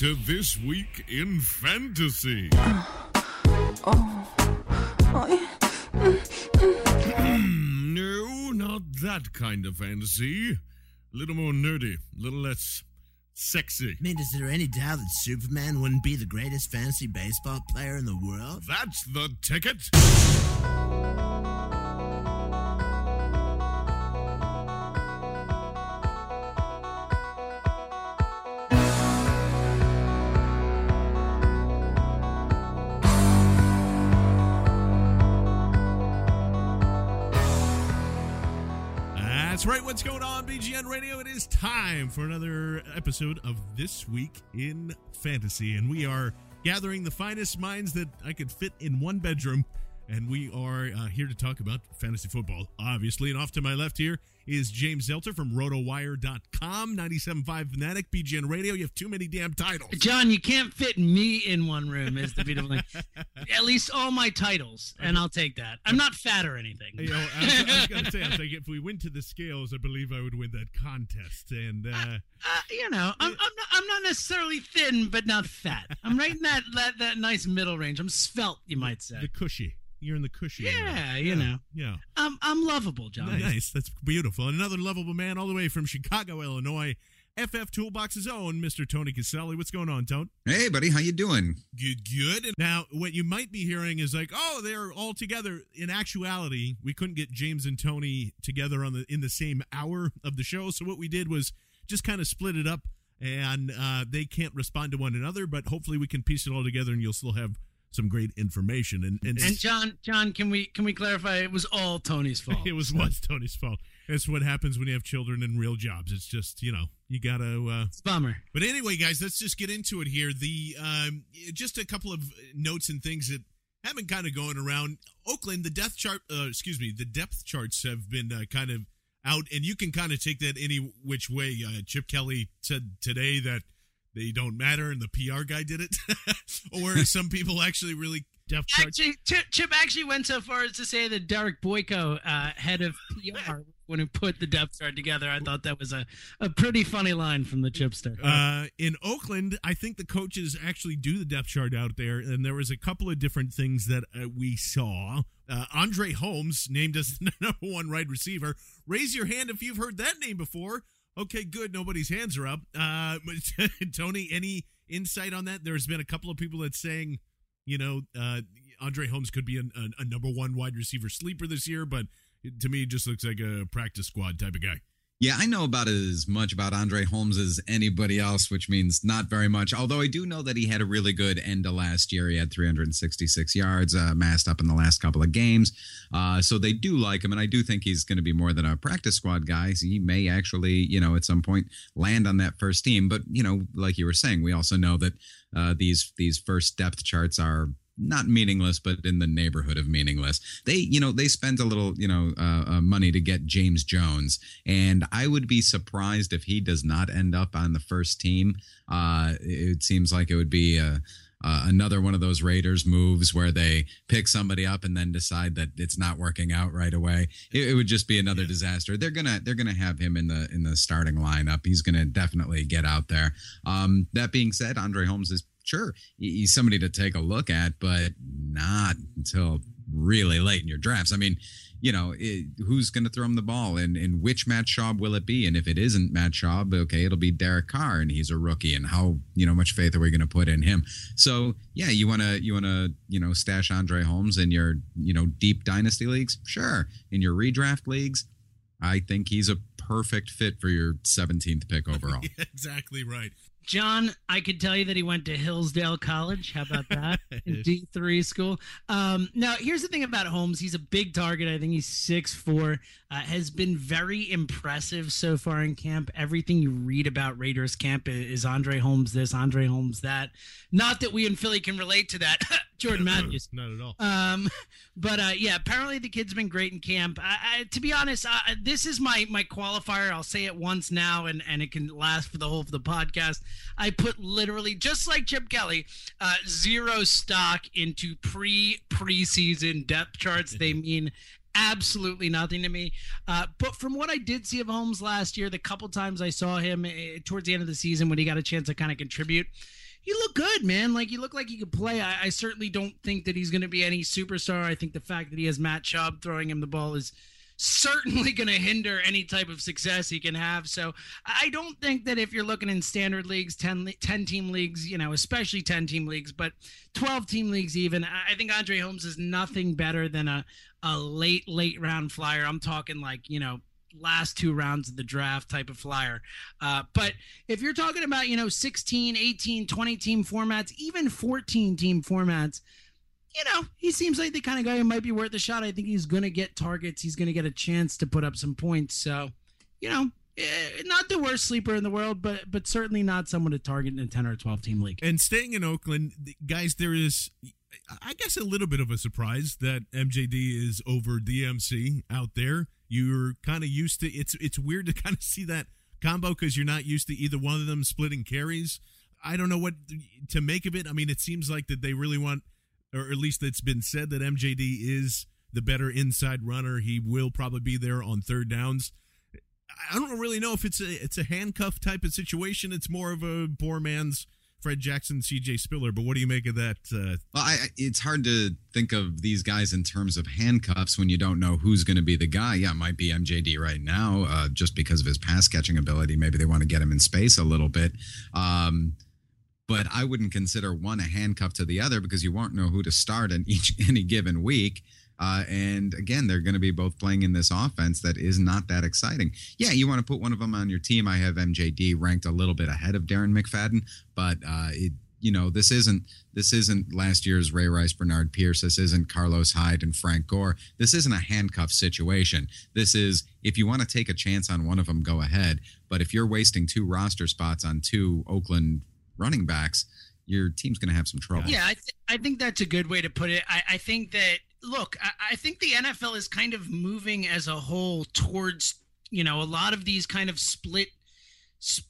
to This Week in Fantasy. Oh. no, not that kind of fantasy. A little more nerdy, a little less sexy. I mean, is there any doubt that Superman wouldn't be the greatest fantasy baseball player in the world? That's the ticket. That's right. What's going on, BGN Radio? It is time for another episode of This Week in Fantasy. And we are gathering the finest minds that I could fit in one bedroom. And we are uh, here to talk about fantasy football, obviously. And off to my left here is James Zelter from rotowire.com, 97.5 Fanatic, BGN Radio. You have too many damn titles. John, you can't fit me in one room, is the beautiful thing. At least all my titles, and I'll take that. I'm not fat or anything. You know, I was, was going to say, like, if we went to the scales, I believe I would win that contest. And, uh, Uh, you know, I'm, I'm, not, I'm not necessarily thin, but not fat. I'm right in that, that, that nice middle range. I'm svelte, you might say. the cushy. You're in the cushy. Yeah, area. you know. Yeah. I'm, I'm lovable, John. Nice. That's beautiful. And Another lovable man all the way from Chicago, Illinois. FF Toolbox's own Mr. Tony Caselli. What's going on, Tony? Hey, buddy, how you doing? Good, good. Now, what you might be hearing is like, oh, they're all together. In actuality, we couldn't get James and Tony together on the in the same hour of the show. So what we did was just kind of split it up, and uh, they can't respond to one another. But hopefully, we can piece it all together, and you'll still have some great information. And and, And John, John, can we can we clarify? It was all Tony's fault. it was was Tony's fault. That's what happens when you have children in real jobs. It's just you know you gotta. Uh, It's a bummer. But anyway, guys, let's just get into it here. The um, just a couple of notes and things that have been kind of going around. Oakland, the depth chart, uh, excuse me, the depth charts have been uh, kind of out, and you can kind of take that any which way. Uh, Chip Kelly said today that they don't matter, and the PR guy did it, or some people actually really depth charts. Actually, Chip, Chip actually went so far as to say that Derek Boyko, uh, head of PR, when he put the depth chart together, I thought that was a, a pretty funny line from the Chipster. Uh, in Oakland, I think the coaches actually do the depth chart out there, and there was a couple of different things that uh, we saw. Uh, Andre Holmes named as the number one wide receiver. Raise your hand if you've heard that name before. Okay, good. Nobody's hands are up. Uh, Tony, any insight on that? There's been a couple of people that saying, you know, uh, Andre Holmes could be a number one wide receiver sleeper this year, but to me, it just looks like a practice squad type of guy. Yeah, I know about as much about Andre Holmes as anybody else, which means not very much. Although I do know that he had a really good end of last year. He had 366 yards uh, massed up in the last couple of games. Uh, so they do like him, and I do think he's going to be more than a practice squad guy. He may actually, you know, at some point land on that first team. But you know, like you were saying, we also know that uh, these these first depth charts are not meaningless, but in the neighborhood of meaningless. They, you know, they spent a little, you know, uh, uh, money to get James Jones, and I would be surprised if he does not end up on the first team. Uh, it seems like it would be a, uh, another one of those Raiders moves where they pick somebody up and then decide that it's not working out right away. It, it would just be another yeah. disaster. They're gonna they're gonna have him in the in the starting lineup. He's gonna definitely get out there. Um, that being said, Andre Holmes is sure he's somebody to take a look at, but not until really late in your drafts. I mean, you know, it, who's going to throw him the ball and, and which Matt Schaub will it be? And if it isn't Matt Schaub, okay, it'll be Derek Carr and he's a rookie. And how, you know, much faith are we going to put in him? So yeah, you want to, you want to, you know, stash Andre Holmes in your, you know, deep dynasty leagues? Sure. In your redraft leagues, I think he's a perfect fit for your 17th pick overall. exactly right. John, I could tell you that he went to Hillsdale College. How about that? D3 school. Um, now, here's the thing about Holmes. He's a big target. I think he's six four. Uh, has been very impressive so far in camp. Everything you read about Raiders camp is Andre Holmes this, Andre Holmes that. Not that we in Philly can relate to that. Jordan Matthews. Not at all. Um, but uh, yeah, apparently the kid's been great in camp. I, I, to be honest, I, this is my my qualifier. I'll say it once now, and and it can last for the whole of the podcast. I put literally just like Chip Kelly, uh, zero stock into pre preseason depth charts. they mean absolutely nothing to me. Uh, but from what I did see of Holmes last year, the couple times I saw him uh, towards the end of the season when he got a chance to kind of contribute, he looked good, man. Like he looked like he could play. I, I certainly don't think that he's going to be any superstar. I think the fact that he has Matt Schaub throwing him the ball is certainly going to hinder any type of success he can have. So I don't think that if you're looking in standard leagues, 10, 10 team leagues, you know, especially 10 team leagues, but 12 team leagues even, I think Andre Holmes is nothing better than a, a late, late round flyer. I'm talking like, you know, last two rounds of the draft type of flyer. Uh, but if you're talking about, you know, 16, 18, 20 team formats, even 14 team formats, you know, he seems like the kind of guy who might be worth a shot. I think he's going to get targets. He's going to get a chance to put up some points. So, you know, eh, not the worst sleeper in the world, but but certainly not someone to target in a 10 or 12 team league. And staying in Oakland, guys, there is, I guess, a little bit of a surprise that MJD is over DMC out there. You're kind of used to it's it's weird to kind of see that combo because you're not used to either one of them splitting carries. I don't know what to make of it. I mean, it seems like that they really want or at least it's been said that MJD is the better inside runner. He will probably be there on third downs. I don't really know if it's a it's a handcuff type of situation. It's more of a poor man's Fred Jackson, C.J. Spiller. But what do you make of that? Uh, well, I, it's hard to think of these guys in terms of handcuffs when you don't know who's going to be the guy. Yeah, it might be MJD right now, uh, just because of his pass catching ability. Maybe they want to get him in space a little bit. Um, but I wouldn't consider one a handcuff to the other because you won't know who to start in each any given week. Uh, and again, they're going to be both playing in this offense that is not that exciting. Yeah, you want to put one of them on your team. I have MJD ranked a little bit ahead of Darren McFadden, but uh, it, you know this isn't this isn't last year's Ray Rice, Bernard Pierce. This isn't Carlos Hyde and Frank Gore. This isn't a handcuff situation. This is if you want to take a chance on one of them, go ahead. But if you're wasting two roster spots on two Oakland running backs, your team's going to have some trouble. Yeah, I, th- I think that's a good way to put it. I, I think that look, I, I think the NFL is kind of moving as a whole towards you know a lot of these kind of split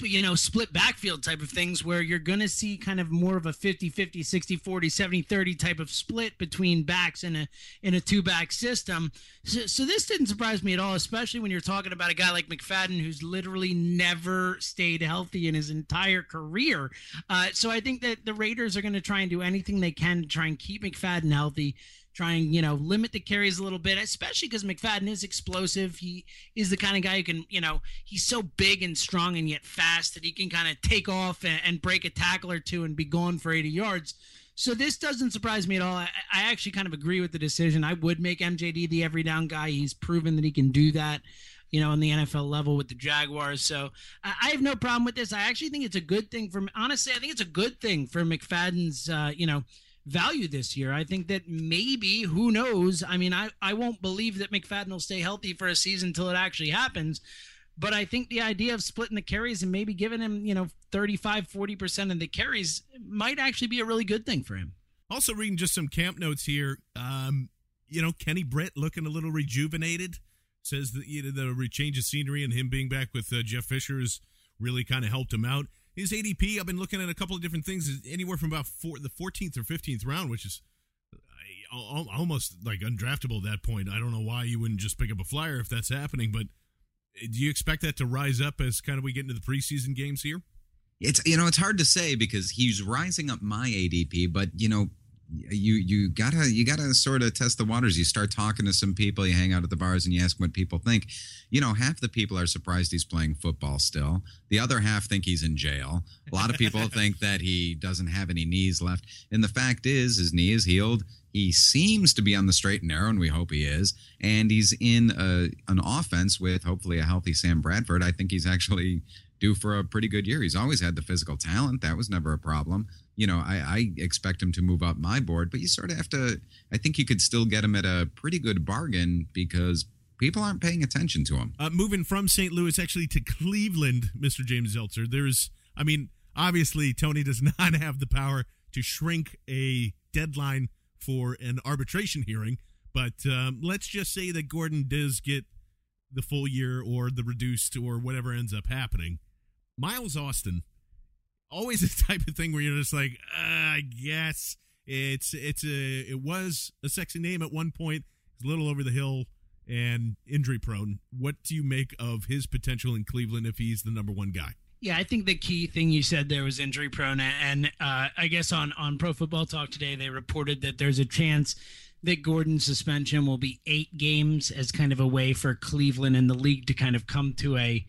you know split backfield type of things where you're going to see kind of more of a 50 50 60 40 70 30 type of split between backs in a in a two back system. So, so this didn't surprise me at all especially when you're talking about a guy like McFadden who's literally never stayed healthy in his entire career. Uh, so I think that the Raiders are going to try and do anything they can to try and keep McFadden healthy try and you know limit the carries a little bit, especially because McFadden is explosive. He is the kind of guy who can you know he's so big and strong and yet fast that he can kind of take off and, and, break a tackle or two and be gone for 80 yards. So this doesn't surprise me at all. I, I actually kind of agree with the decision. I would make MJD the every down guy. He's proven that he can do that you know, on the NFL level with the Jaguars. So I have no problem with this. I actually think it's a good thing for, honestly, I think it's a good thing for McFadden's, uh, you know, value this year. I think that maybe, who knows? I mean, I, I won't believe that McFadden will stay healthy for a season until it actually happens. But I think the idea of splitting the carries and maybe giving him, you know, 35, 40% of the carries might actually be a really good thing for him. Also, reading just some camp notes here. Um, you know, Kenny Britt looking a little rejuvenated. Says that you know the change of scenery and him being back with uh, Jeff Fisher has really kind of helped him out his ADP. I've been looking at a couple of different things. is Anywhere from about four, the 14th or 15th round, which is almost like undraftable at that point. I don't know why you wouldn't just pick up a flyer if that's happening, but uh, do you expect that to rise up as kind of we get into the preseason games here? It's you know it's hard to say because he's rising up my ADP, but you know you you gotta you gotta sort of test the waters. You start talking to some people, you hang out at the bars, and you ask what people think. You know, half the people are surprised he's playing football still. The other half think he's in jail. A lot of people think that he doesn't have any knees left, and the fact is, his knee is healed. He seems to be on the straight and narrow, and we hope he is. And he's in a, an offense with hopefully a healthy Sam Bradford. I think he's actually due for a pretty good year. He's always had the physical talent. That was never a problem. You know, I, I expect him to move up my board, but you sort of have to. I think you could still get him at a pretty good bargain because people aren't paying attention to him. Uh, moving from St. Louis actually to Cleveland, Mr. James Zeltzer. There's, I mean, obviously Tony does not have the power to shrink a deadline for an arbitration hearing, but um, let's just say that Gordon does get the full year or the reduced or whatever ends up happening. Miles Austin, always the type of thing where you're just like, uh, I guess it's it's a it was a sexy name at one point. It's a little over the hill and injury prone. What do you make of his potential in Cleveland if he's the number one guy? Yeah, I think the key thing you said there was injury prone, and uh, I guess on on Pro Football Talk today they reported that there's a chance that Gordon's suspension will be eight games as kind of a way for Cleveland and the league to kind of come to a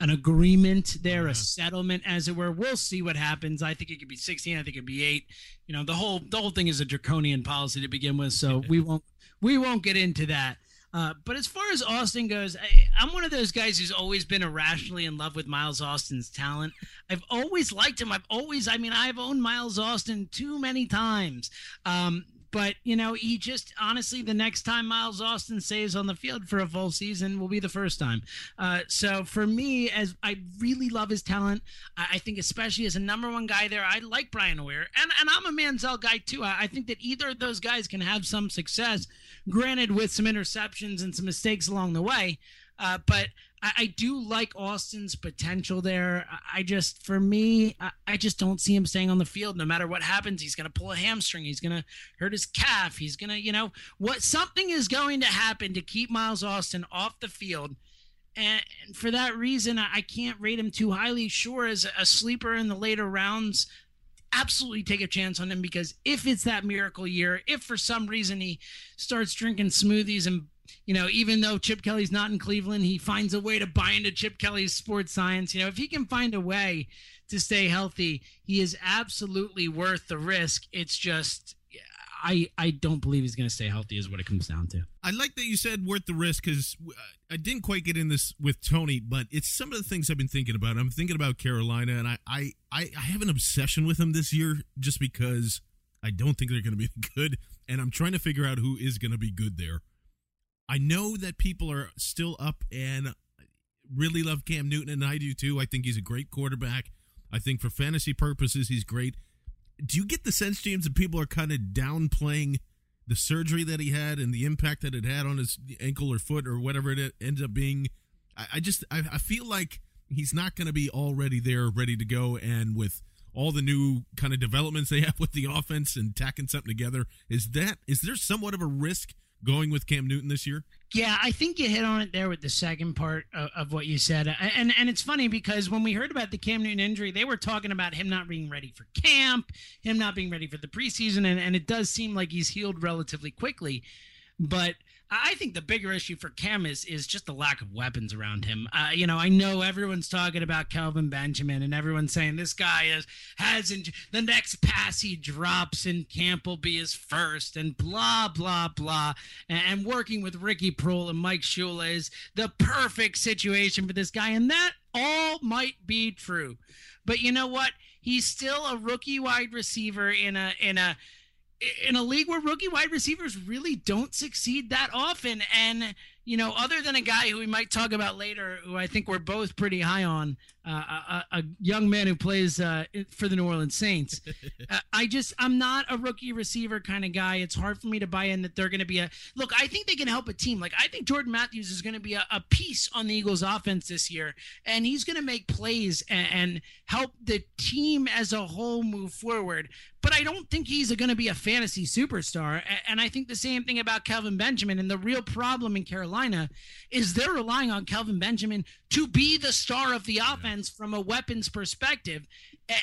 an agreement there, a settlement, as it were. We'll see what happens. I think it could be 16. I think it could be eight. You know, the whole the whole thing is a draconian policy to begin with, so we won't we won't get into that. Uh, but as far as Austin goes, I, I'm one of those guys who's always been irrationally in love with Miles Austin's talent. I've always liked him. I've always, I mean, I've owned Miles Austin too many times. Um, but you know, he just honestly, the next time Miles Austin stays on the field for a full season will be the first time. Uh, so for me, as I really love his talent, I, I, think especially as a number one guy there, I like Brian Hoyer, and and I'm a Manziel guy too. I, I think that either of those guys can have some success, granted with some interceptions and some mistakes along the way. Uh, but I, I, do like Austin's potential there. I, I just, for me, I, I, just don't see him staying on the field. No matter what happens, he's going to pull a hamstring. He's going to hurt his calf. He's going to, you know, what something is going to happen to keep Miles Austin off the field. And for that reason, I can't rate him too highly. Sure, as a sleeper in the later rounds, absolutely take a chance on him because if it's that miracle year, if for some reason he starts drinking smoothies and you know, even though Chip Kelly's not in Cleveland, he finds a way to buy into Chip Kelly's sports science. You know, if he can find a way to stay healthy, he is absolutely worth the risk. It's just I I don't believe he's going to stay healthy is what it comes down to. I like that you said worth the risk because uh, I didn't quite get in this with Tony, but it's some of the things I've been thinking about. I'm thinking about Carolina, and I I I, I have an obsession with them this year just because I don't think they're going to be good, and I'm trying to figure out who is going to be good there. I know that people are still up and really love Cam Newton, and I do too. I think he's a great quarterback. I think for fantasy purposes, he's great. Do you get the sense, James, that people are kind of downplaying the surgery that he had and the impact that it had on his ankle or foot or whatever it ends up being? I, I just I, I feel like he's not going to be already there, ready to go, and with all the new kind of developments they have with the offense and tacking something together, is that is there somewhat of a risk? Going with Cam Newton this year? Yeah, I think you hit on it there with the second part of, of, what you said, and and it's funny because when we heard about the Cam Newton injury, they were talking about him not being ready for camp, him not being ready for the preseason, and and it does seem like he's healed relatively quickly, but I think the bigger issue for Cam is is just the lack of weapons around him. Uh, you know, I know everyone's talking about Kelvin Benjamin and everyone's saying this guy is hasn't the next pass he drops and camp will be his first and blah blah blah. And, and working with Ricky Proehl and Mike Shula is the perfect situation for this guy, and that all might be true. But you know what? He's still a rookie wide receiver in a in a in a league where rookie wide receivers really don't succeed that often. And, you know, other than a guy who we might talk about later, who I think we're both pretty high on, uh, a, a, young man who plays uh, for the New Orleans Saints. uh, I just, I'm not a rookie receiver kind of guy. It's hard for me to buy in that they're going to be a look. I think they can help a team. Like, I think Jordan Matthews is going to be a, a, piece on the Eagles offense this year, and he's going to make plays and, and help the team as a whole move forward but I don't think he's going to be a fantasy superstar. And I think the same thing about Kelvin Benjamin. And the real problem in Carolina is they're relying on Kelvin Benjamin to be the star of the offense from a weapons perspective.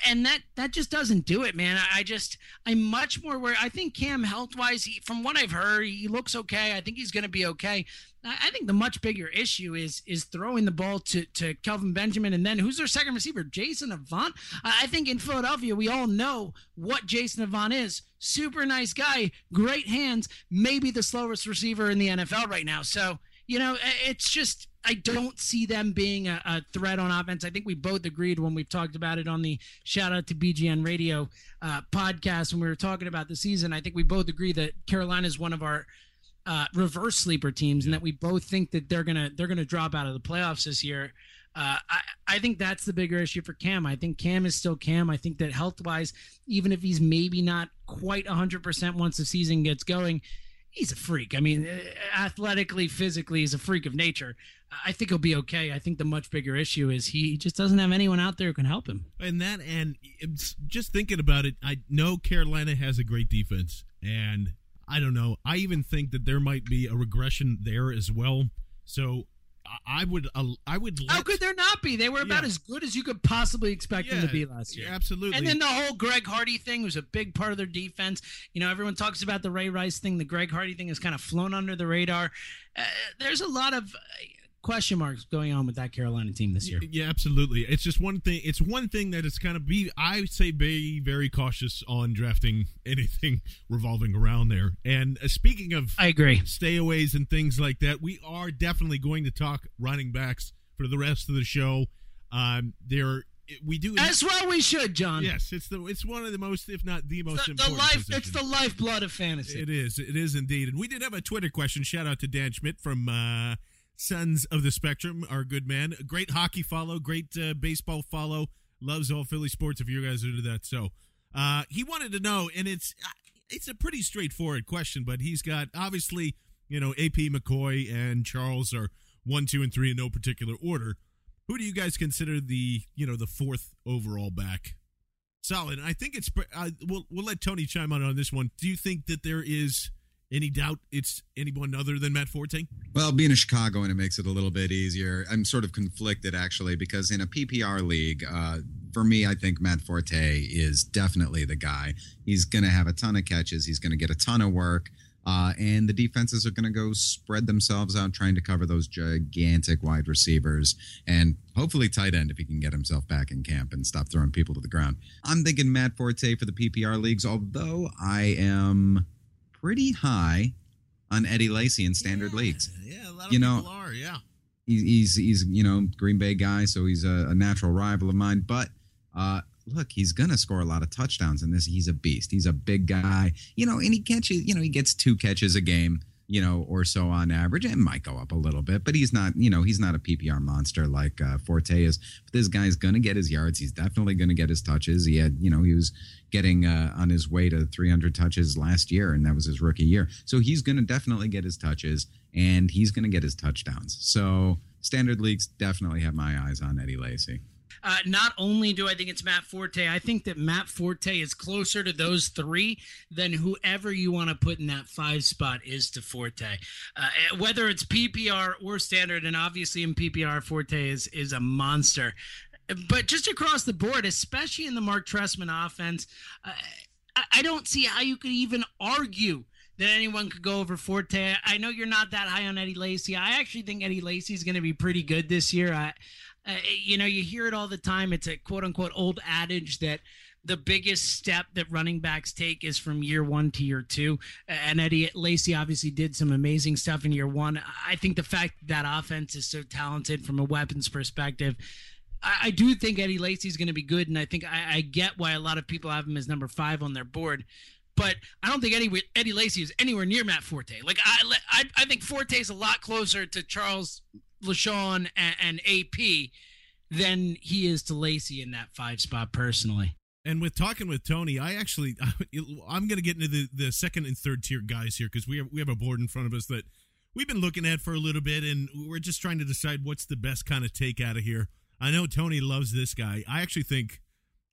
And that that just doesn't do it, man. I just I'm much more where I think Cam health wise, from what I've heard, he looks okay. I think he's going to be okay. I think the much bigger issue is is throwing the ball to to Kelvin Benjamin, and then who's their second receiver? Jason Avant. I think in Philadelphia we all know what Jason Avant is. Super nice guy, great hands, maybe the slowest receiver in the NFL right now. So you know, it's just I don't see them being a, a, threat on offense. I think we both agreed when we've talked about it on the shout out to BGN Radio uh, podcast when we were talking about the season. I think we both agree that Carolina is one of our uh, reverse sleeper teams, and that we both think that they're gonna they're gonna drop out of the playoffs this year. Uh, I, I think that's the bigger issue for Cam. I think Cam is still Cam. I think that health wise, even if he's maybe not quite 100% once the season gets going, he's a freak. I mean, uh, athletically, physically, he's a freak of nature. I think he'll be okay. I think the much bigger issue is he just doesn't have anyone out there who can help him. And that, and just thinking about it, I know Carolina has a great defense, and I don't know. I even think that there might be a regression there as well. So I would uh, I would let, How could there not be? They were about yeah. as good as you could possibly expect yeah, them to be last year. Absolutely. And then the whole Greg Hardy thing was a big part of their defense. You know, everyone talks about the Ray Rice thing. The Greg Hardy thing has kind of flown under the radar. Uh, there's a lot of question marks going on with that Carolina team this year. Yeah, absolutely. It's just one thing. It's one thing that it's kind of be. I say be very cautious on drafting anything revolving around there. And uh, speaking of, I agree, stayaways and things like that. We are definitely going to talk running backs for the rest of the show. Um, there we do as well. We should, John. Yes, it's the it's one of the most, if not the most the, important. The life, position. it's the lifeblood of fantasy. It is. It is indeed. And we did have a Twitter question. Shout out to Dan Schmidt from uh, Sons of the Spectrum, our good man. Great hockey follow, great uh, baseball follow. Loves all Philly sports. If you guys are into that, so uh, he wanted to know, and it's uh, it's a pretty straightforward question, but he's got obviously you know AP McCoy and Charles are one, two, and three in no particular order. Who do you guys consider the you know the fourth overall back? Solid. I think it's. Uh, we'll we'll let Tony chime on on this one. Do you think that there is any doubt it's anyone other than Matt Forte? Well, being a Chicagoan, it makes it a little bit easier. I'm sort of conflicted actually because in a PPR league, uh, for me, I think Matt Forte is definitely the guy. He's going to have a ton of catches. He's going to get a ton of work. Uh, and the defenses are going to go spread themselves out trying to cover those gigantic wide receivers and hopefully tight end if he can get himself back in camp and stop throwing people to the ground. I'm thinking Matt Forte for the PPR leagues, although I am pretty high on Eddie Lacy in standard yeah, leagues. Yeah, a lot of you people know, are. Yeah, he's he's you know Green Bay guy, so he's a, a natural rival of mine. But uh, look, he's gonna score a lot of touchdowns in this. He's a beast. He's a big guy, you know, and he catches. You know, he gets two catches a game you know, or so on average. It might go up a little bit, but he's not, you know, he's not a PPR monster like uh, Forte is. But this guy's going to get his yards. He's definitely going to get his touches. He had, you know, he was getting uh, on his way to 300 touches last year, and that was his rookie year. So he's going to definitely get his touches, and he's going to get his touchdowns. So standard leagues definitely have my eyes on Eddie Lacy. Uh, not only do I think it's Matt Forte, I think that Matt Forte is closer to those three than whoever you want to put in that five spot is to Forte. Uh, eh, whether it's PPR or standard, and obviously in PPR, Forte is is a monster. But just across the board, especially in the Mark Trestman offense, uh, I, I don't see how you could even argue that anyone could go over Forte. I know you're not that high on Eddie Lacy. I actually think Eddie Lacy is going to be pretty good this year. I, uh, you know, you hear it all the time. It's a quote unquote old adage that the biggest step that running backs take is from year one to year two. And Eddie Lacy obviously did some amazing stuff in year one. I think the fact that, that offense is so talented from a weapons perspective. I, I do think Eddie Lacy is going to be good, and I think I, I get why a lot of people have him as number five on their board but I don't think Eddie Eddie Lacy is anywhere near Matt Forte. Like I, I, I think Forte is a lot closer to Charles LeSean and, and AP than he is to Lacy in that five spot personally. And with talking with Tony, I actually I'm going to get into the, the second and third tier guys here because we have we have a board in front of us that we've been looking at for a little bit, and we're just trying to decide what's the best kind of take out of here. I know Tony loves this guy. I actually think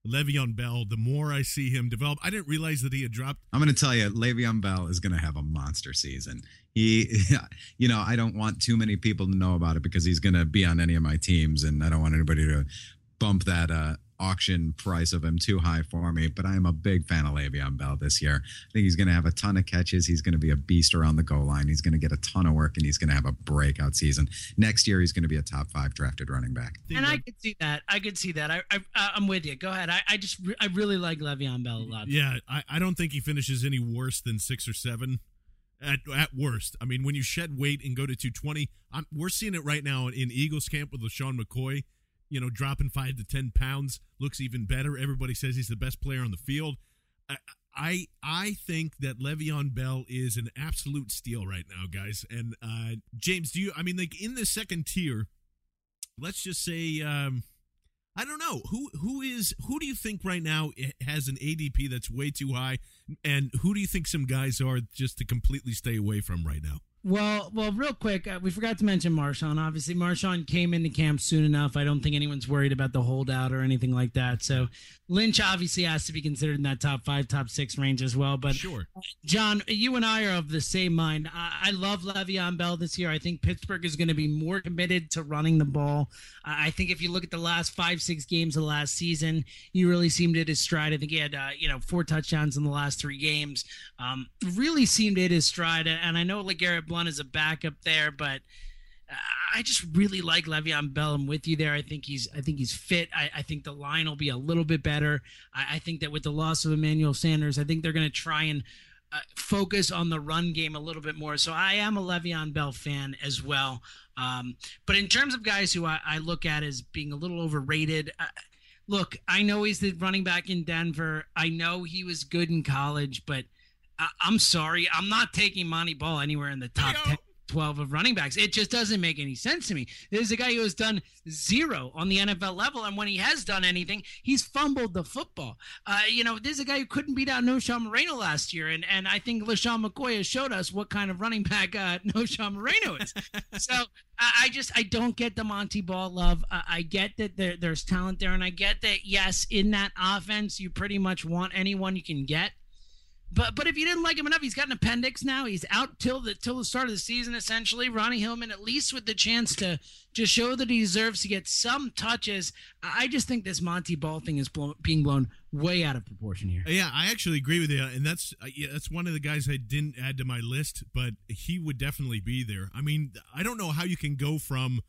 Le'Veon Bell. The more I see him develop, I didn't realize that he had dropped. I'm going to tell you, Le'Veon Bell is going to have a monster season. He, you know, I don't want too many people to know about it because he's going to be on any of my teams, and I don't want anybody to bump that uh, auction price of him too high for me, but I am a big fan of Le'Veon Bell this year. I think he's going to have a ton of catches. He's going to be a beast around the goal line. He's going to get a ton of work, and he's going to have a breakout season. Next year, he's going to be a top five drafted running back. And I could see that. I could see that. I, I am with you. Go ahead. I, I just I really like Le'Veon Bell a lot. Yeah, I, I don't think he finishes any worse than six or seven. At, at worst, I mean, when you shed weight and go to 220, I'm, we're seeing it right now in Eagles camp with LeSean McCoy you know, dropping five to ten pounds looks even better. Everybody says he's the best player on the field. I I, I think that Le'Veon Bell is an absolute steal right now, guys. And uh, James, do you? I mean, like in the second tier, let's just say, um, I don't know who who is who do you think right now has an ADP that's way too high, and who do you think some guys are just to completely stay away from right now? Well, well, real quick, uh, we forgot to mention Marshawn. Obviously, Marshawn came into camp soon enough. I don't think anyone's worried about the holdout or anything like that. So Lynch obviously has to be considered in that top five, top six range as well. But sure, John, you and I are of the same mind. I, I love Le'Veon Bell this year. I think Pittsburgh is going to be more committed to running the ball. I think if you look at the last five, six games of last season, he really seemed at his stride. I think he had, uh, you know, four touchdowns in the last three games. Um, really seemed at his stride. And I know LeGarrette Blunt is a backup there, but I just really like Le'Veon Bell. I'm with you there. I think he's I think he's fit. I, I think the line will be a little bit better. I, I, think that with the loss of Emmanuel Sanders, I think they're going to try and uh, focus on the run game a little bit more. So I am a Le'Veon Bell fan as well. Um, but in terms of guys who I, I, look at as being a little overrated, uh, look, I know he's the running back in Denver. I know he was good in college, but I, am sorry, I'm not taking Montee Ball anywhere in the top ten. 12 of running backs. It just doesn't make any sense to me. There's a guy who has done zero on the NFL level, and when he has done anything, he's fumbled the football. Uh, you know, there's a guy who couldn't beat out Knowshon Moreno last year, and, and I think LeSean McCoy has showed us what kind of running back uh, Knowshon Moreno is. so I, I, just I don't get the Montee Ball love. I, I get that there, there's talent there, and I get that yes, in that offense, you pretty much want anyone you can get. But but if you didn't like him enough, he's got an appendix now. He's out till the till the start of the season essentially. Ronnie Hillman at least with the chance to to show that he deserves to get some touches. I just think this Montee Ball thing is blown, being blown way out of proportion here. Yeah, I actually agree with you, and that's uh, yeah, that's one of the guys I didn't add to my list, but he would definitely be there. I mean, I don't know how you can go from.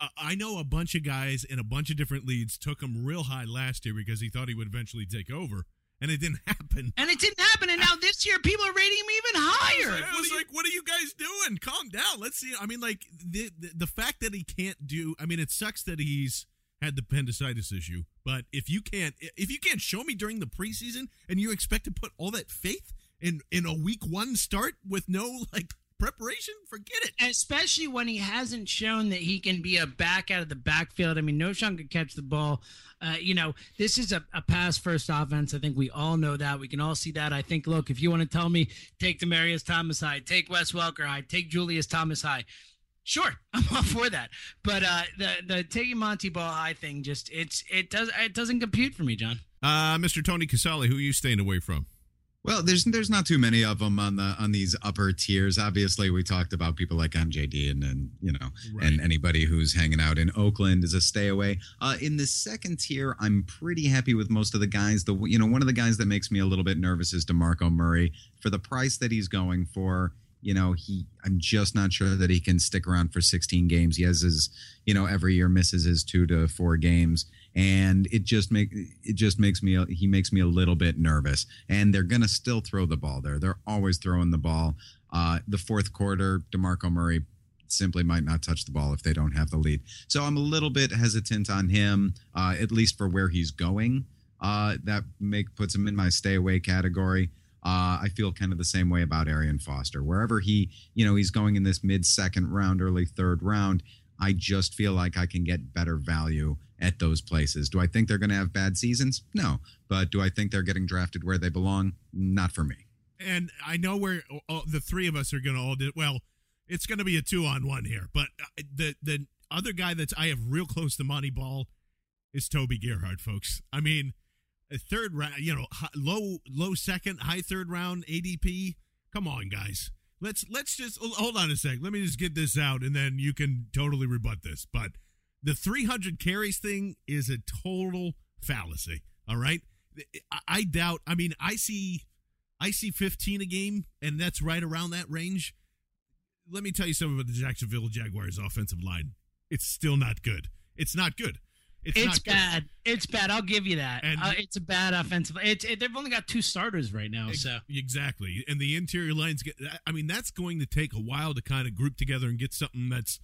Uh, I know a bunch of guys in a bunch of different leads took him real high last year because he thought he would eventually take over and it didn't happen. And it didn't happen. And now this year, people are rating him even higher. I was, like, I was like, what are you guys doing? Calm down. Let's see. I mean, like the, the, the fact that he can't do. I mean, it sucks that he's had the appendicitis issue. But if you can't, if you can't show me during the preseason, and you expect to put all that faith in in a week one start with no like preparation, forget it. Especially when he hasn't shown that he can be a back out of the backfield. I mean, Knowshon could catch the ball. Uh, you know, this is a, a pass first offense. I think we all know that. We can all see that. I think, look, if you want to tell me, take Demaryius Thomas high, take Wes Welker high, take Julius Thomas high. Sure, I'm all for that. But uh, the the taking Montee Ball high thing just it's it does it doesn't compute for me, John. Uh, Mr. Tony Casale, who are you staying away from? Well, there's there's not too many of them on the on these upper tiers. Obviously, we talked about people like MJD and and you know right. and anybody who's hanging out in Oakland is a stay away. Uh, in the second tier, I'm pretty happy with most of the guys. The you know one of the guys that makes me a little bit nervous is Demarco Murray for the price that he's going for. You know, he I'm just not sure that he can stick around for 16 games. He has his you know every year misses his two to four games and it just make it just makes me he makes me a little bit nervous. And they're gonna still throw the ball there. They're always throwing the ball. Uh, the fourth quarter, Demarco Murray simply might not touch the ball if they don't have the lead. So I'm a little bit hesitant on him, uh, at least for where he's going. Uh, that make puts him in my stay away category. Uh, I feel kind of the same way about Arian Foster. Wherever he, you know, he's going in this mid second round, early third round. I just feel like I can get better value at those places. Do I think they're going to have bad seasons? No. But do I think they're getting drafted where they belong? Not for me. And I know where oh, the three of us are going to all do. Well, it's going to be a two on one here. But uh, the the other guy that's I have real close to Moneyball is Toby Gerhart, folks. I mean, a third round, you know, low low second, high third round ADP. Come on, guys. Let's let's just oh, hold on a sec. Let me just get this out, and then you can totally rebut this. But the 300 carries thing is a total fallacy. All right, I, I doubt. I mean, I see, I see 15 a game, and that's right around that range. Let me tell you something about the Jacksonville Jaguars offensive line. It's still not good. It's not good. It's, it's bad. It's bad. I'll give you that. And uh, it's a bad offensive. It's it, they've only got two starters right now. So exactly, and the interior lines get. I mean, that's going to take a while to kind of group together and get something that's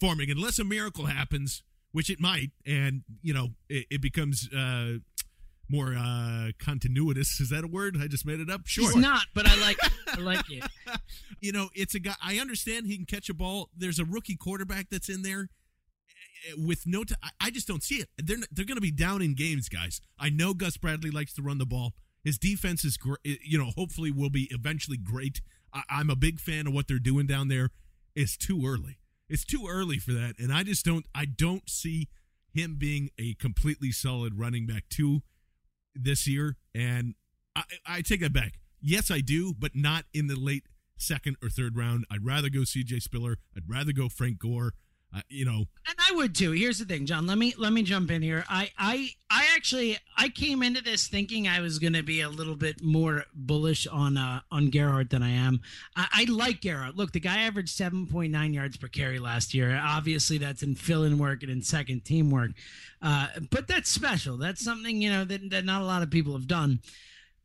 forming, unless a miracle happens, which it might, and you know it, it becomes. Uh, more uh continuous is that a word i just made it up sure it's not but i like i like it you know it's a guy i understand he can catch a ball there's a rookie quarterback that's in there with no, t- I just don't see it. They're they're going to be down in games, guys. I know Gus Bradley likes to run the ball. His defense is great. You know, hopefully will be eventually great. I- I'm a big fan of what they're doing down there. It's too early. It's too early for that, and I just don't. I don't see him being a completely solid running back two this year. And I, I take that back. Yes, I do, but not in the late second or third round. I'd rather go C.J. Spiller. I'd rather go Frank Gore. Uh, you know. And i would too. Here's the thing john. Let me let me jump in here. I i i actually i came into this thinking i was going to be a little bit more bullish on uh on gerhart than i am. I, I like gerhart look the guy averaged 7.9 yards per carry last year. Obviously that's in fill-in work and in second team work. Uh but that's special. That's something you know that, that not a lot of people have done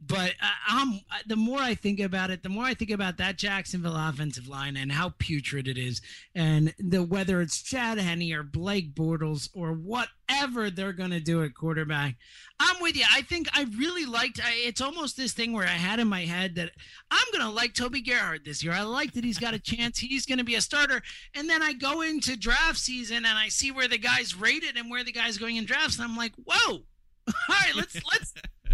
but uh, the more I think about it, the more I think about that Jacksonville offensive line and how putrid it is, and the whether it's Chad Henne or Blake Bortles or whatever they're going to do at quarterback. I'm with you. I think I really liked. I, it's almost this thing where I had in my head that I'm going to like Toby Gerhart this year. I like that he's got a chance. He's going to be a starter, and then I go into draft season and I see where the guys rated and where the guys going in drafts, and I'm like, whoa. All right, let's let's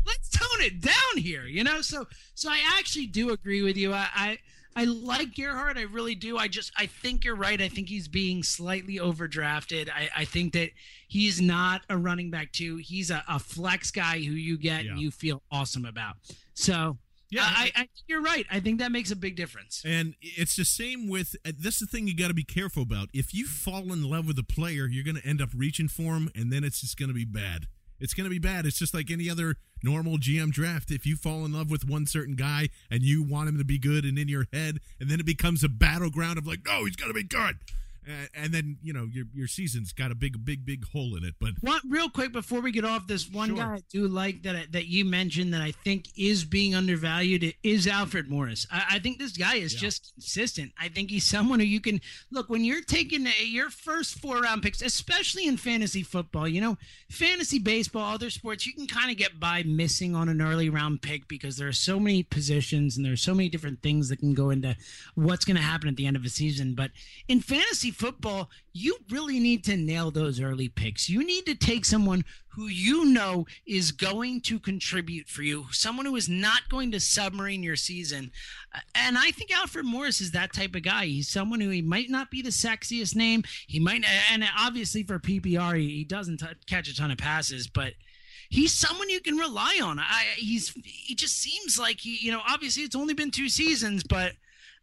let's tone it down here, you know. So so I actually do agree with you. I, I I like Gerhart. I really do. I just I think you're right. I think he's being slightly overdrafted. I, I think that he's not a running back too. He's a, a flex guy who you get yeah. and you feel awesome about. So yeah, I, I, think you're right. I think that makes a big difference. And it's the same with uh, this. Is the thing you got to be careful about. If you fall in love with a player, you're going to end up reaching for him, and then it's just going to be bad. It's going to be bad. It's just like any other normal GM draft. If you fall in love with one certain guy and you want him to be good and in your head, and then it becomes a battleground of like, no, he's going to be good and then you know your your season's got a big big big hole in it. But one real quick before we get off this, one sure. guy I do like that that you mentioned that I think is being undervalued is Alfred Morris. I, I think this guy is yeah. just consistent. I think he's someone who you can look when you're taking your first four round picks, especially in fantasy football. You know, fantasy baseball, other sports, you can kind of get by missing on an early round pick because there are so many positions and there's so many different things that can go into what's going to happen at the end of a season. But in fantasy football, you really need to nail those early picks. You need to take someone who you know is going to contribute for you, someone who is not going to submarine your season. Uh, and I think Alfred Morris is that type of guy. He's someone who he might not be the sexiest name. He might, and obviously for PPR, he, he doesn't t- catch a ton of passes, but he's someone you can rely on. I he's he just seems like he, you know, obviously it's only been two seasons, but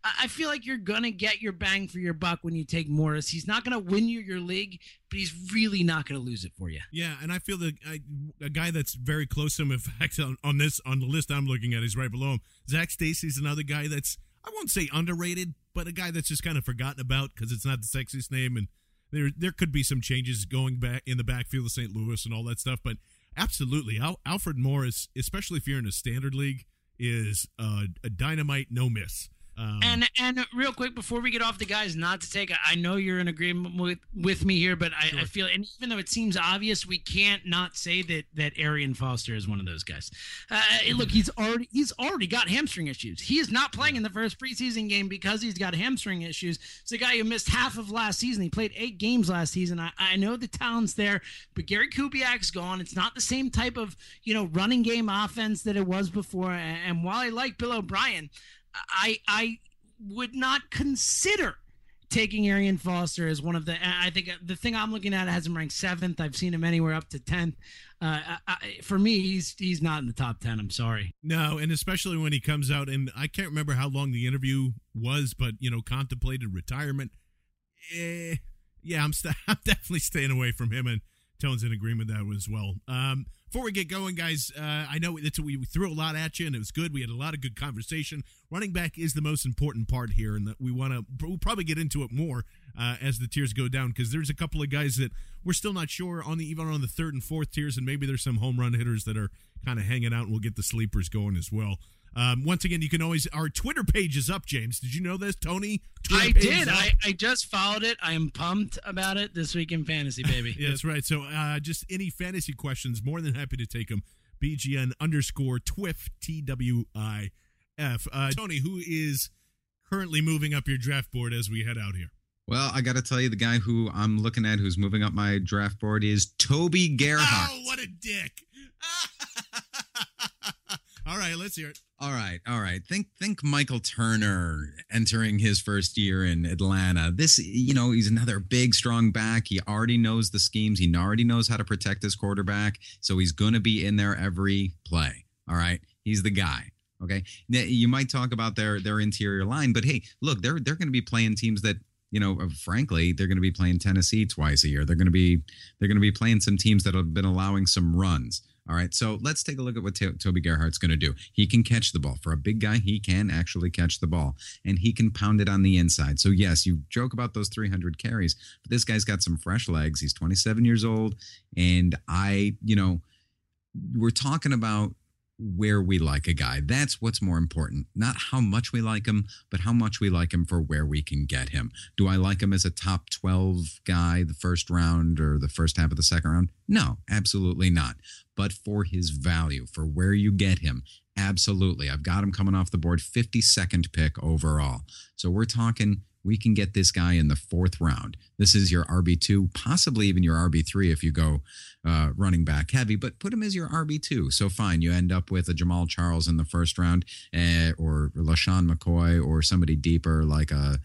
I feel like you're gonna get your bang for your buck when you take Morris. He's not gonna win you your league, but he's really not gonna lose it for you. Yeah, and I feel that I, a guy that's very close to him, in fact, on, on this on the list I'm looking at, is right below him. Zac Stacy's another guy that's I won't say underrated, but a guy that's just kind of forgotten about because it's not the sexiest name, and there there could be some changes going back in the backfield of St. Louis and all that stuff. But absolutely, Al, Alfred Morris, especially if you're in a standard league, is a dynamite no miss Um, and and real quick before we get off the guys, not to take, I know you're in agreement with with me here, but I, I feel, and even though it seems obvious, we can't not say that that Arian Foster is one of those guys. Uh, look, he's already he's already got hamstring issues. He is not playing in the first preseason game because he's got hamstring issues. It's a guy who missed half of last season. He played eight games last season. I, I know the talent's there, but Gary Kubiak's gone. It's not the same type of you know running game offense that it was before. And, and while I like Bill O'Brien. I I would not consider taking Arian Foster as one of the. I think the thing I'm looking at has him ranked seventh. I've seen him anywhere up to tenth. Uh, I, for me, he's he's not in the top ten. I'm sorry. No, and especially when he comes out, and I can't remember how long the interview was, but you know, contemplated retirement. Eh, yeah, I'm st- I'm definitely staying away from him, and Tone's in agreement that as well. Um, before we get going, guys, uh, I know it's, we threw a lot at you, and it was good. We had a lot of good conversation. Running back is the most important part here, and that we want to we'll probably get into it more uh, as the tiers go down because there's a couple of guys that we're still not sure on the even on the third and fourth tiers, and maybe there's some home run hitters that are kind of hanging out, and we'll get the sleepers going as well. Um, once again, you can always our Twitter page is up. James, did you know this, Tony? Twitter I did. I, I just followed it. I am pumped about it this week in fantasy, baby. yeah, that's right. So, uh, just any fantasy questions, more than happy to take them. BGN underscore Twiff T W I F. Uh, Tony, who is currently moving up your draft board as we head out here? Well, I got to tell you, the guy who I'm looking at who's moving up my draft board is Toby Gerhart. Oh, what a dick! All right, let's hear it. All right, all right. Think think Michael Turner entering his first year in Atlanta. This, you know, he's another big, strong back. He already knows the schemes. He already knows how to protect his quarterback. So he's going to be in there every play. All right, he's the guy. Okay, now, you might talk about their their interior line, but hey, look, they're they're going to be playing teams that you know, uh, frankly, they're going to be playing Tennessee twice a year. They're going to be they're going to be playing some teams that have been allowing some runs. All right, so let's take a look at what T- Toby Gerhart's going to do. He can catch the ball. For a big guy, he can actually catch the ball, and he can pound it on the inside. So, yes, you joke about those 300 carries, but this guy's got some fresh legs. He's 27 years old, and I, you know, we're talking about where we like a guy. That's what's more important. Not how much we like him, but how much we like him for where we can get him. Do I like him as a top 12 guy the first round or the first half of the second round? No, absolutely not. But for his value, for where you get him, absolutely. I've got him coming off the board, 52nd pick overall. So we're talking we can get this guy in the fourth round. This is your RB2, possibly even your RB3 if you go uh, running back heavy, but put him as your RB2. So fine, you end up with a Jamaal Charles in the first round, uh, or LeSean McCoy, or somebody deeper like a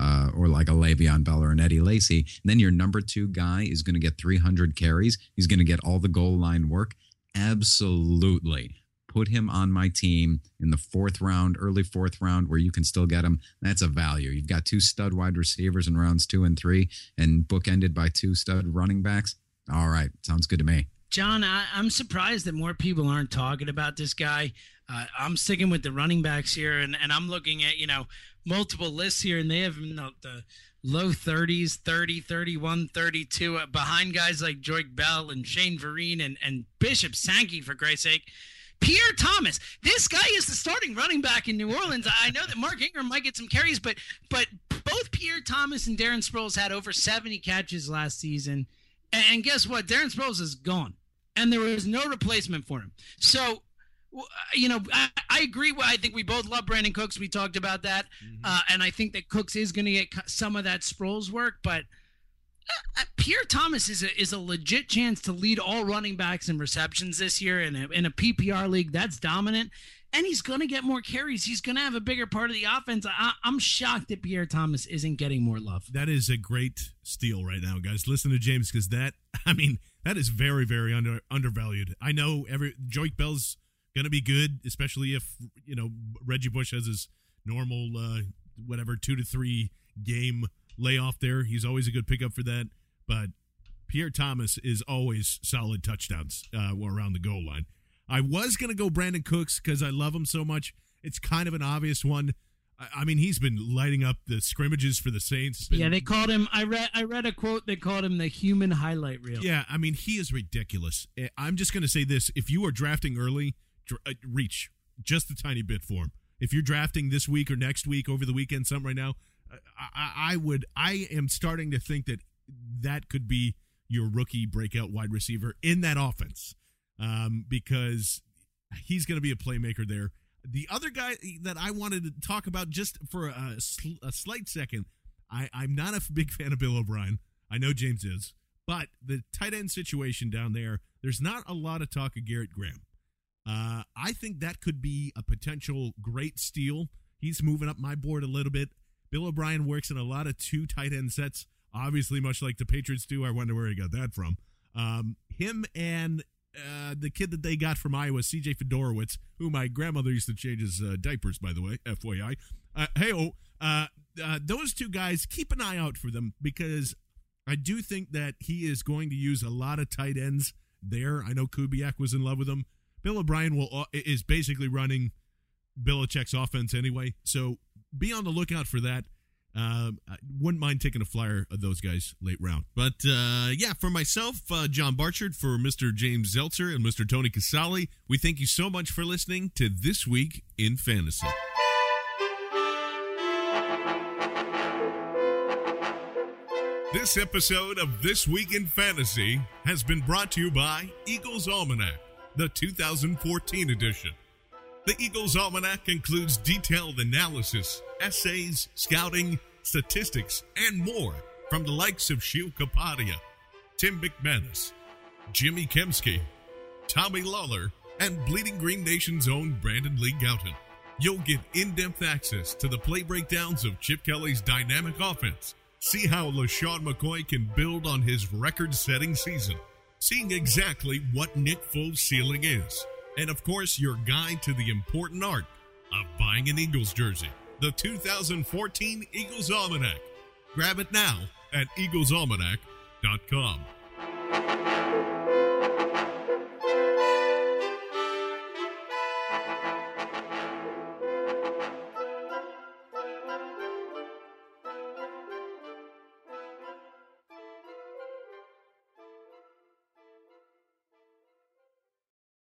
uh, or like a Le'Veon Bell or an Eddie Lacy. And then your number two guy is going to get 300 carries. He's going to get all the goal line work. Absolutely put him on my team in the fourth round, early fourth round, where you can still get him. That's a value. You've got two stud wide receivers in rounds two and three, and bookended by two stud running backs. All right, sounds good to me. John, I, am surprised that more people aren't talking about this guy. Uh, I'm sticking with the running backs here, and, and I'm looking at, you know, multiple lists here, and they have you know, the low 30s, 30, 31, 32, uh, behind guys like Joique Bell and Shane Vereen and, and Bishop Sankey, for Christ's sake. Pierre Thomas, this guy is the starting running back in New Orleans. I know that Mark Ingram might get some carries, but but both Pierre Thomas and Darren Sproles had over 70 catches last season. And guess what? Darren Sproles is gone, and there was no replacement for him. So, you know, I, I agree. I think we both love Brandin Cooks. We talked about that, mm-hmm. uh, and I think that Cooks is going to get some of that Sproles work, but – uh, Pierre Thomas is a, is a legit chance to lead all running backs in receptions this year in a, in a PPR league that's dominant. And he's going to get more carries. He's going to have a bigger part of the offense. I, am shocked that Pierre Thomas isn't getting more love. That is a great steal right now, guys. Listen to James because that, I mean, that is very, very under undervalued. I know every Joique Bell's going to be good, especially if you know Reggie Bush has his normal, uh, whatever, two to three game layoff there. He's always a good pickup for that. But Pierre Thomas is always solid touchdowns uh, around the goal line. I was going to go Brandin Cooks because I love him so much. It's kind of an obvious one. I, I mean, he's been lighting up the scrimmages for the Saints. Been, yeah, they called him. I read. I read a quote. They called him the human highlight reel. Yeah, I mean, he is ridiculous. Eh, I'm just going to say this: if you are drafting early, uh, reach just a tiny bit for him if you're drafting this week or next week, over the weekend, something right now, I, I would. I am starting to think that that could be your rookie breakout wide receiver in that offense um, because he's going to be a playmaker there. The other guy that I wanted to talk about just for a, a slight second, I, I'm not a big fan of Bill O'Brien. I know James is, but the tight end situation down there, there's not a lot of talk of Garrett Graham. Uh, I think that could be a potential great steal. He's moving up my board a little bit. Bill O'Brien works in a lot of two tight end sets, obviously, much like the Patriots do. I wonder where he got that from. Um, him and uh, the kid that they got from Iowa, CJ Fiedorowicz, who my grandmother used to change his uh, diapers, by the way, FYI. Uh, hey, oh, uh, uh, those two guys, keep an eye out for them because I do think that he is going to use a lot of tight ends there. I know Kubiak was in love with him. Bill O'Brien will uh, is basically running Belichick's offense anyway, so be on the lookout for that. Uh, I wouldn't mind taking a flyer of those guys late round. But uh, yeah, for myself, uh, John Barchard, for Mr. James Zeltzer and Mr. Tony Casale, we thank you so much for listening to This Week in Fantasy. This episode of This Week in Fantasy has been brought to you by Eagles Almanac the 2014 edition. The Eagles Almanac includes detailed analysis, essays, scouting, statistics, and more from the likes of Sheil Kapadia, Tim McManus, Jimmy Kempski, Tommy Lawlor, and Bleeding Green Nation's own Brandon Lee Gowton. You'll get in depth access to the play breakdowns of Chip Kelly's dynamic offense. See how LeSean McCoy can build on his record setting season seeing exactly what Nick Foles' ceiling is. And of course, your guide to the important art of buying an Eagles jersey, the 2014 Eagles Almanac. Grab it now at eaglesalmanac.com.